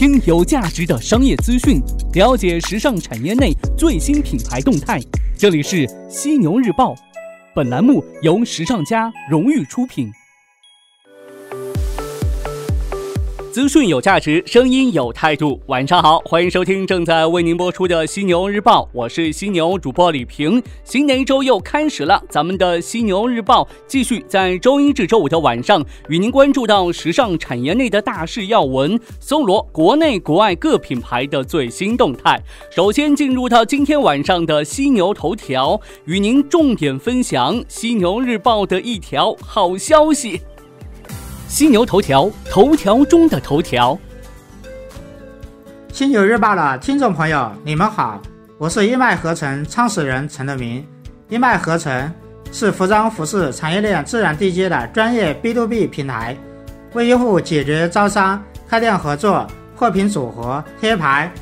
听有价值的商业资讯，了解时尚产业内最新品牌动态。这里是犀牛日报，本栏目由时尚家荣誉出品。资讯有价值，声音有态度。晚上好，欢迎收听正在为您播出的《犀牛日报》，我是犀牛主播李平。新的一周又开始了，咱们的《犀牛日报》继续在周一至周五的晚上与您关注到时尚产业内的大事要闻，搜罗国内国外各品牌的最新动态。首先进入到今天晚上的犀牛头条，与您重点分享《犀牛日报》的一条好消息。犀牛头条，头条中的头条。犀牛日报的听众朋友，你们好，我是一脉合成创始人陈德明。一脉合成是服装服饰产业链自然对接的专业 B to B 平台，为用户解决招商、开店合作、货品组合、贴牌、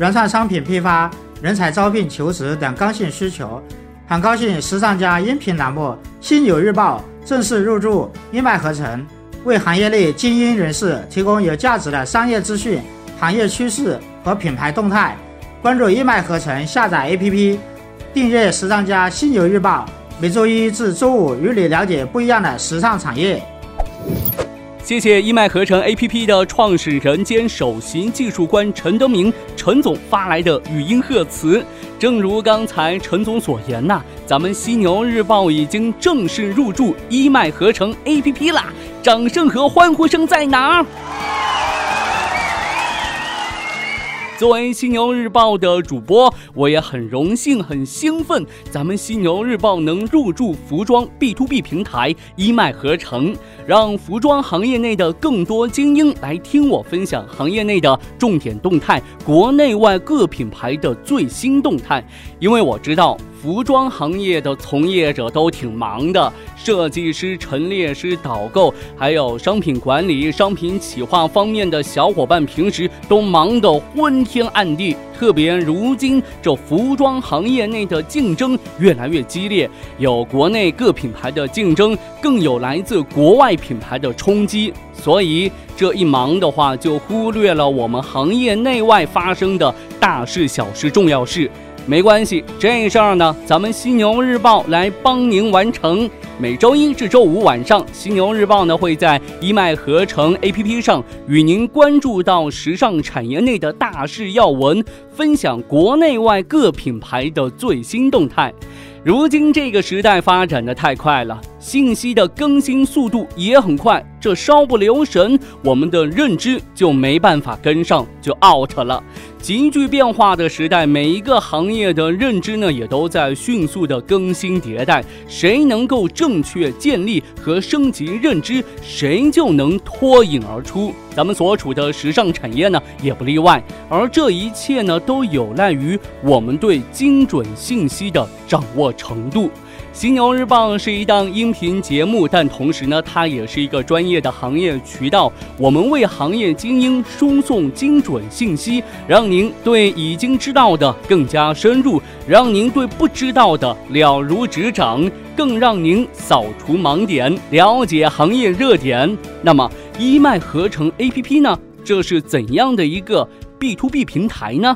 原创商品批发、人才招聘、求职等刚性需求。很高兴时尚家音频栏目《犀牛日报》正式入驻一脉合成。为行业内精英人士提供有价值的商业资讯、行业趋势和品牌动态。关注一脉合成，下载 APP，订阅时尚家犀牛日报，每周一至周五与你了解不一样的时尚产业。谢谢一脉合成 APP 的创始人兼首席技术官陈德明陈总发来的语音贺词。正如刚才陈总所言呐，咱们犀牛日报已经正式入驻一脉合成 APP 啦！掌声和欢呼声在哪儿？作为犀牛日报的主播，我也很荣幸、很兴奋，咱们犀牛日报能入驻服装 B to B 平台一脉合成，让服装行业内的更多精英来听我分享行业内的重点动态，国内外各品牌的最新动态。因为我知道。服装行业的从业者都挺忙的，设计师、陈列师、导购，还有商品管理、商品企划方面的小伙伴，平时都忙得昏天暗地。特别如今这服装行业内的竞争越来越激烈，有国内各品牌的竞争，更有来自国外品牌的冲击。所以这一忙的话，就忽略了我们行业内外发生的大事、小事、重要事。没关系，这事儿呢，咱们犀牛日报来帮您完成。每周一至周五晚上，犀牛日报呢会在一脉合成 APP 上与您关注到时尚产业内的大事要闻，分享国内外各品牌的最新动态。如今这个时代发展的太快了，信息的更新速度也很快，这稍不留神，我们的认知就没办法跟上，就 out 了。急剧变化的时代，每一个行业的认知呢，也都在迅速的更新迭代。谁能够正确建立和升级认知，谁就能脱颖而出。咱们所处的时尚产业呢，也不例外。而这一切呢，都有赖于我们对精准信息的掌握程度。犀牛日报是一档音频节目，但同时呢，它也是一个专业的行业渠道。我们为行业精英输送精准信息，让您对已经知道的更加深入，让您对不知道的了如指掌，更让您扫除盲点，了解行业热点。那么，一脉合成 APP 呢？这是怎样的一个 B to B 平台呢？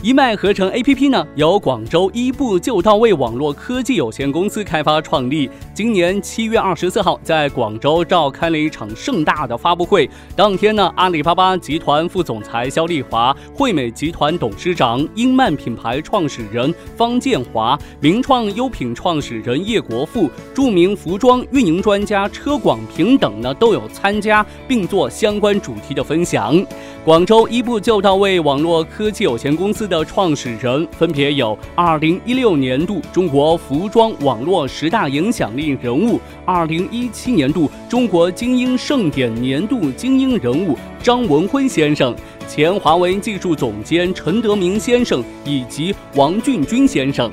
一脉合成 APP 呢，由广州一步就到位网络科技有限公司开发创立。今年七月二十四号，在广州召开了一场盛大的发布会。当天呢，阿里巴巴集团副总裁肖丽华、惠美集团董事长、英曼品牌创始人方建华、名创优品创始人叶国富、著名服装运营专家车广平等呢，都有参加并做相关主题的分享。广州一步就到位网络科技有限公司。的创始人分别有：二零一六年度中国服装网络十大影响力人物，二零一七年度中国精英盛典年度精英人物张文辉先生，前华为技术总监陈德明先生以及王俊军先生。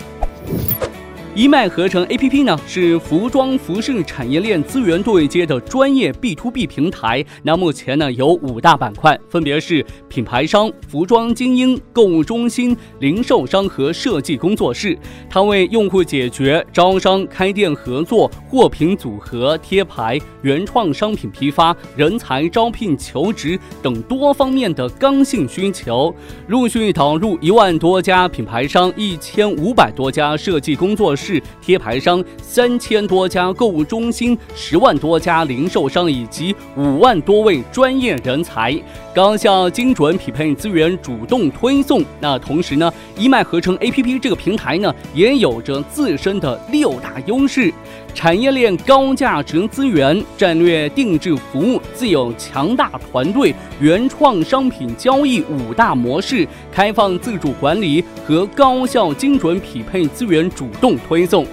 一脉合成 A P P 呢是服装服饰产业链资源对接的专业 B to B 平台。那目前呢有五大板块，分别是品牌商、服装精英、购物中心、零售商和设计工作室。它为用户解决招商、开店合作、货品组合、贴牌、原创商品批发、人才招聘、求职等多方面的刚性需求。陆续导入一万多家品牌商，一千五百多家设计工作室。是贴牌商三千多家购物中心，十万多家零售商以及五万多位专业人才，高效精准匹配资源，主动推送。那同时呢，一脉合成 APP 这个平台呢，也有着自身的六大优势：产业链高价值资源、战略定制服务、自有强大团队、原创商品交易五大模式、开放自主管理和高效精准匹配资源，主动推。送，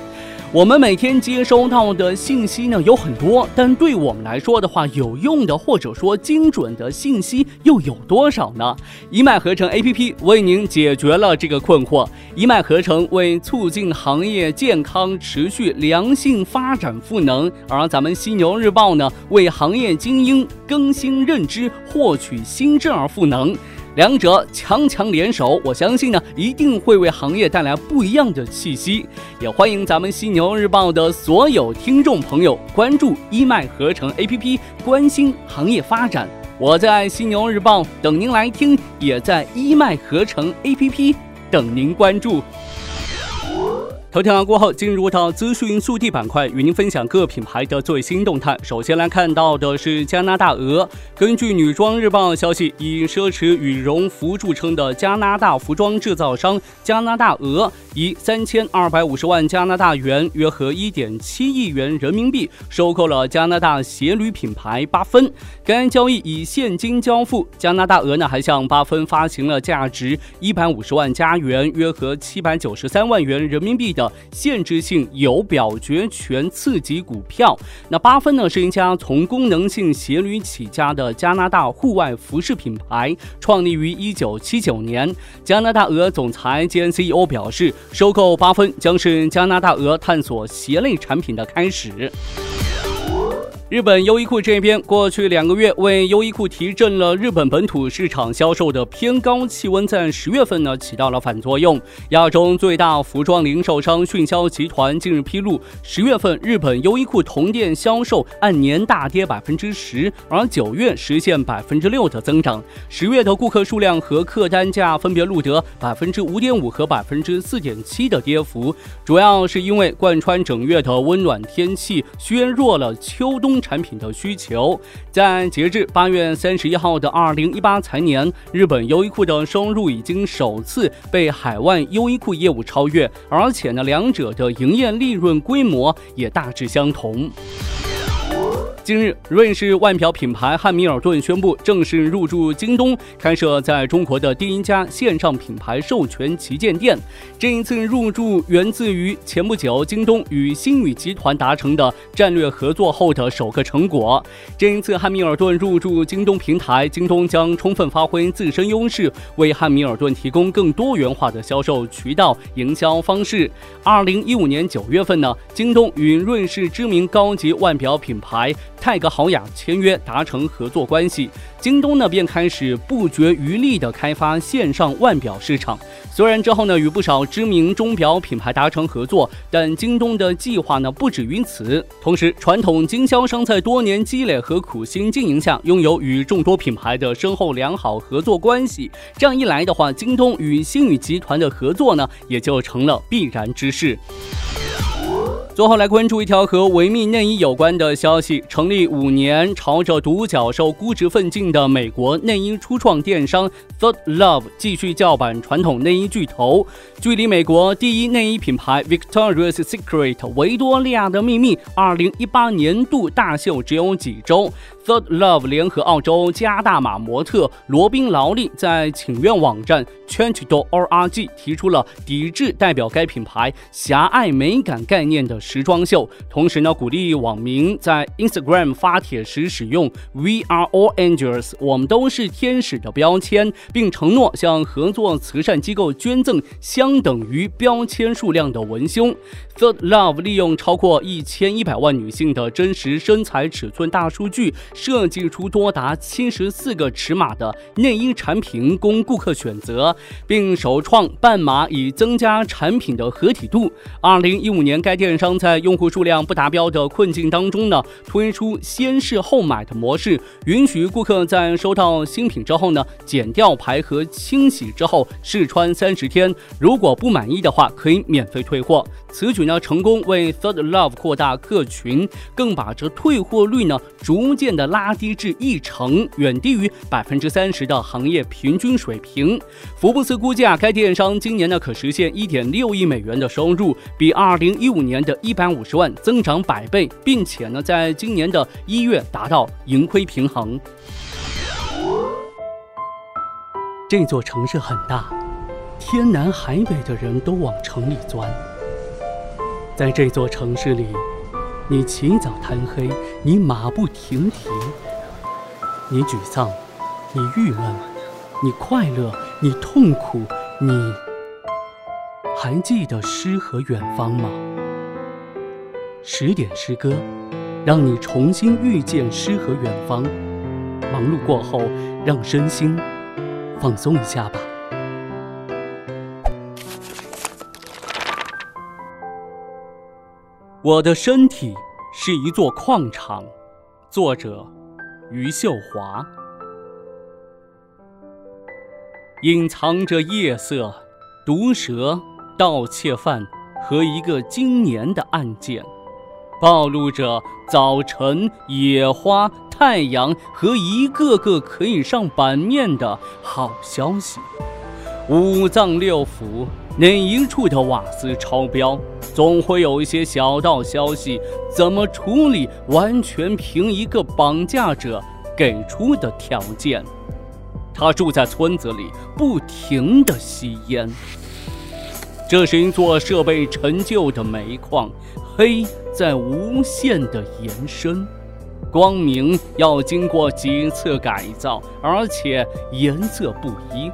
我们每天接收到的信息呢有很多，但对我们来说的话，有用的或者说精准的信息又有多少呢？一脉合成 APP 为您解决了这个困惑。一脉合成为促进行业健康持续良性发展赋能，而咱们犀牛日报呢，为行业精英更新认知、获取新知而赋能。两者强强联手，我相信呢，一定会为行业带来不一样的气息。也欢迎咱们犀牛日报的所有听众朋友关注一脉合成 APP，关心行业发展。我在犀牛日报等您来听，也在一脉合成 APP 等您关注。头条过后，进入到资讯速递板块，与您分享各品牌的最新动态。首先来看到的是加拿大鹅。根据女装日报消息，以奢侈羽绒服著称的加拿大服装制造商加拿大鹅，以三千二百五十万加拿大元（约合一点七亿元人民币）收购了加拿大鞋履品牌八分。该交易以现金交付。加拿大鹅呢，还向八分发行了价值一百五十万加元（约合七百九十三万元人民币）的限制性有表决权次级股票。那八分呢，是一家从功能性鞋履起家的加拿大户外服饰品牌，创立于一九七九年。加拿大鹅总裁兼 CEO 表示，收购八分将是加拿大鹅探索鞋类产品的开始。日本优衣库这边，过去两个月为优衣库提振了日本本土市场销售的偏高气温，在十月份呢起到了反作用。亚洲最大服装零售商迅销集团近日披露，十月份日本优衣库同店销售按年大跌百分之十，而九月实现百分之六的增长。十月的顾客数量和客单价分别录得百分之五点五和百分之四点七的跌幅，主要是因为贯穿整月的温暖天气削弱了秋冬。产品的需求，在截至八月三十一号的二零一八财年，日本优衣库的收入已经首次被海外优衣库业务超越，而且呢，两者的营业利润规模也大致相同。近日，瑞士腕表品牌汉密尔顿宣布正式入驻京东，开设在中国的第一家线上品牌授权旗舰店。这一次入驻源自于前不久京东与星宇集团达成的战略合作后的首个成果。这一次汉密尔顿入驻京东平台，京东将充分发挥自身优势，为汉密尔顿提供更多元化的销售渠道、营销方式。二零一五年九月份呢，京东与瑞士知名高级腕表品牌。泰格豪雅签约达成合作关系，京东呢便开始不绝余力的开发线上腕表市场。虽然之后呢与不少知名钟表品牌达成合作，但京东的计划呢不止于此。同时，传统经销商在多年积累和苦心经营下，拥有与众多品牌的深厚良好合作关系。这样一来的话，京东与星宇集团的合作呢也就成了必然之事。最后来关注一条和维密内衣有关的消息：成立五年、朝着独角兽估值奋进的美国内衣初创电商 Third Love 继续叫板传统内衣巨头。距离美国第一内衣品牌 Victoria's Secret 维多利亚的秘密二零一八年度大秀只有几周 Third Love 联合澳洲加大码模特罗宾劳利在请愿网站 Change.org 提出了抵制代表该品牌狭隘美感概念的时装秀，同时呢，鼓励网民在 Instagram 发帖时使用 "We are all angels"，我们都是天使的标签，并承诺向合作慈善机构捐赠相等于标签数量的文胸。Third Love 利用超过一千一百万女性的真实身材尺寸大数据。设计出多达七十四个尺码的内衣产品供顾客选择，并首创半码以增加产品的合体度。二零一五年，该电商在用户数量不达标的困境当中呢，推出先试后买的模式，允许顾客在收到新品之后呢，剪吊牌和清洗之后试穿三十天，如果不满意的话，可以免费退货。此举呢，成功为 Third Love 扩大客群，更把这退货率呢，逐渐的。拉低至一成，远低于百分之三十的行业平均水平。福布斯估计啊，该电商今年呢可实现一点六亿美元的收入，比二零一五年的一百五十万增长百倍，并且呢，在今年的一月达到盈亏平衡。这座城市很大，天南海北的人都往城里钻。在这座城市里。你起早贪黑，你马不停蹄；你沮丧，你郁闷，你快乐，你痛苦。你还记得诗和远方吗？十点诗歌，让你重新遇见诗和远方。忙碌过后，让身心放松一下吧。我的身体是一座矿场。作者：余秀华。隐藏着夜色、毒蛇、盗窃犯和一个今年的案件，暴露着早晨、野花、太阳和一个个可以上版面的好消息。五脏六腑。哪一处的瓦斯超标？总会有一些小道消息，怎么处理？完全凭一个绑架者给出的条件。他住在村子里，不停地吸烟。这是一座设备陈旧的煤矿，黑在无限的延伸，光明要经过几次改造，而且颜色不一。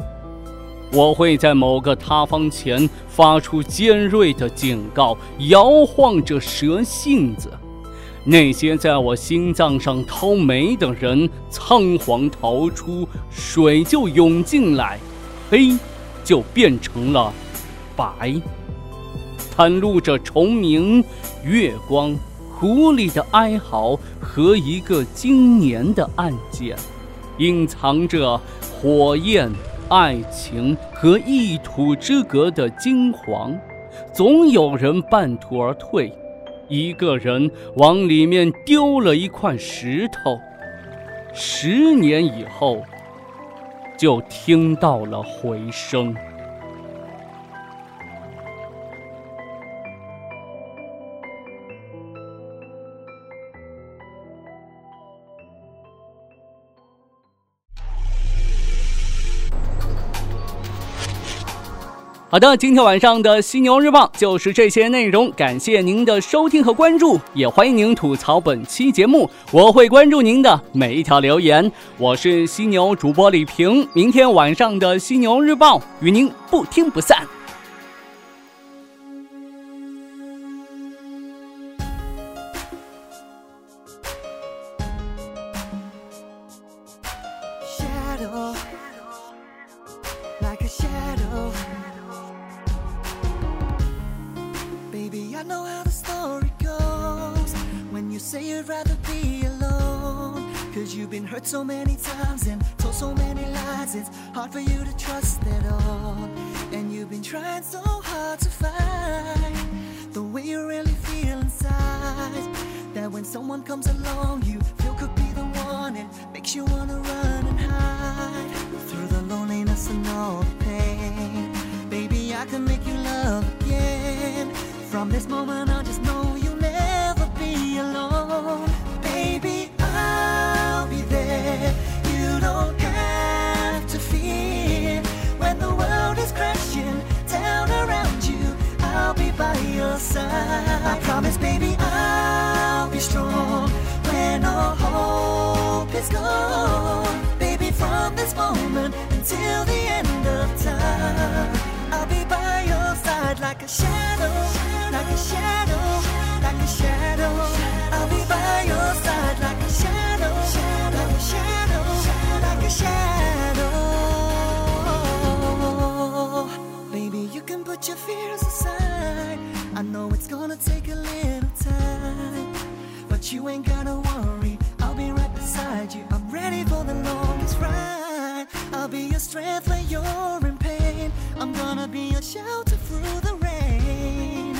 我会在某个塌方前发出尖锐的警告，摇晃着蛇信子。那些在我心脏上掏煤的人，仓皇逃出，水就涌进来，黑就变成了白，袒露着虫鸣、月光、狐狸的哀嚎和一个今年的案件，隐藏着火焰。爱情和一土之隔的金黄，总有人半途而退，一个人往里面丢了一块石头，十年以后，就听到了回声。好的，今天晚上的犀牛日报就是这些内容，感谢您的收听和关注，也欢迎您吐槽本期节目，我会关注您的每一条留言。我是犀牛主播李平，明天晚上的犀牛日报与您不听不散。Been hurt so many times and told so many lies, it's hard for you to trust at all. And you've been trying so hard to find the way you really feel inside. That when someone comes along, you feel could be the one, it makes you wanna run and hide through the loneliness and all the pain. Baby, I can make you love again. From this moment I just know you'll never be alone baby, I'll be there. You don't have to fear when the world is crashing down around you. I'll be by your side. I promise, baby, I'll be strong when all hope is gone. Baby, from this moment until the end of time, I'll be by your side like a shadow, like a shadow. Like a shadow. Put your fears aside. I know it's gonna take a little time, but you ain't gotta worry. I'll be right beside you. I'm ready for the longest ride. I'll be your strength when you're in pain. I'm gonna be your shelter through the rain.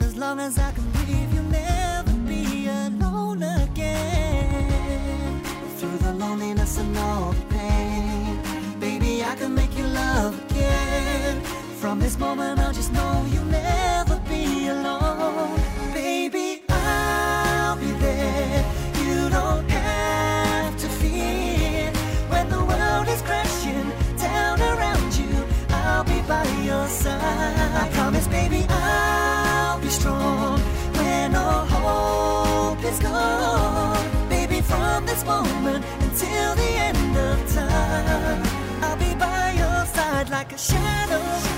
As long as I can breathe, you'll never be alone again. Through the loneliness and all the pain, baby, I can make you love again. From this moment, I'll just know you'll never be alone. Baby, I'll be there. You don't have to fear. When the world is crashing down around you, I'll be by your side. I promise, baby, I'll be strong when all hope is gone. Baby, from this moment until the end of time, I'll be by your side like a shadow.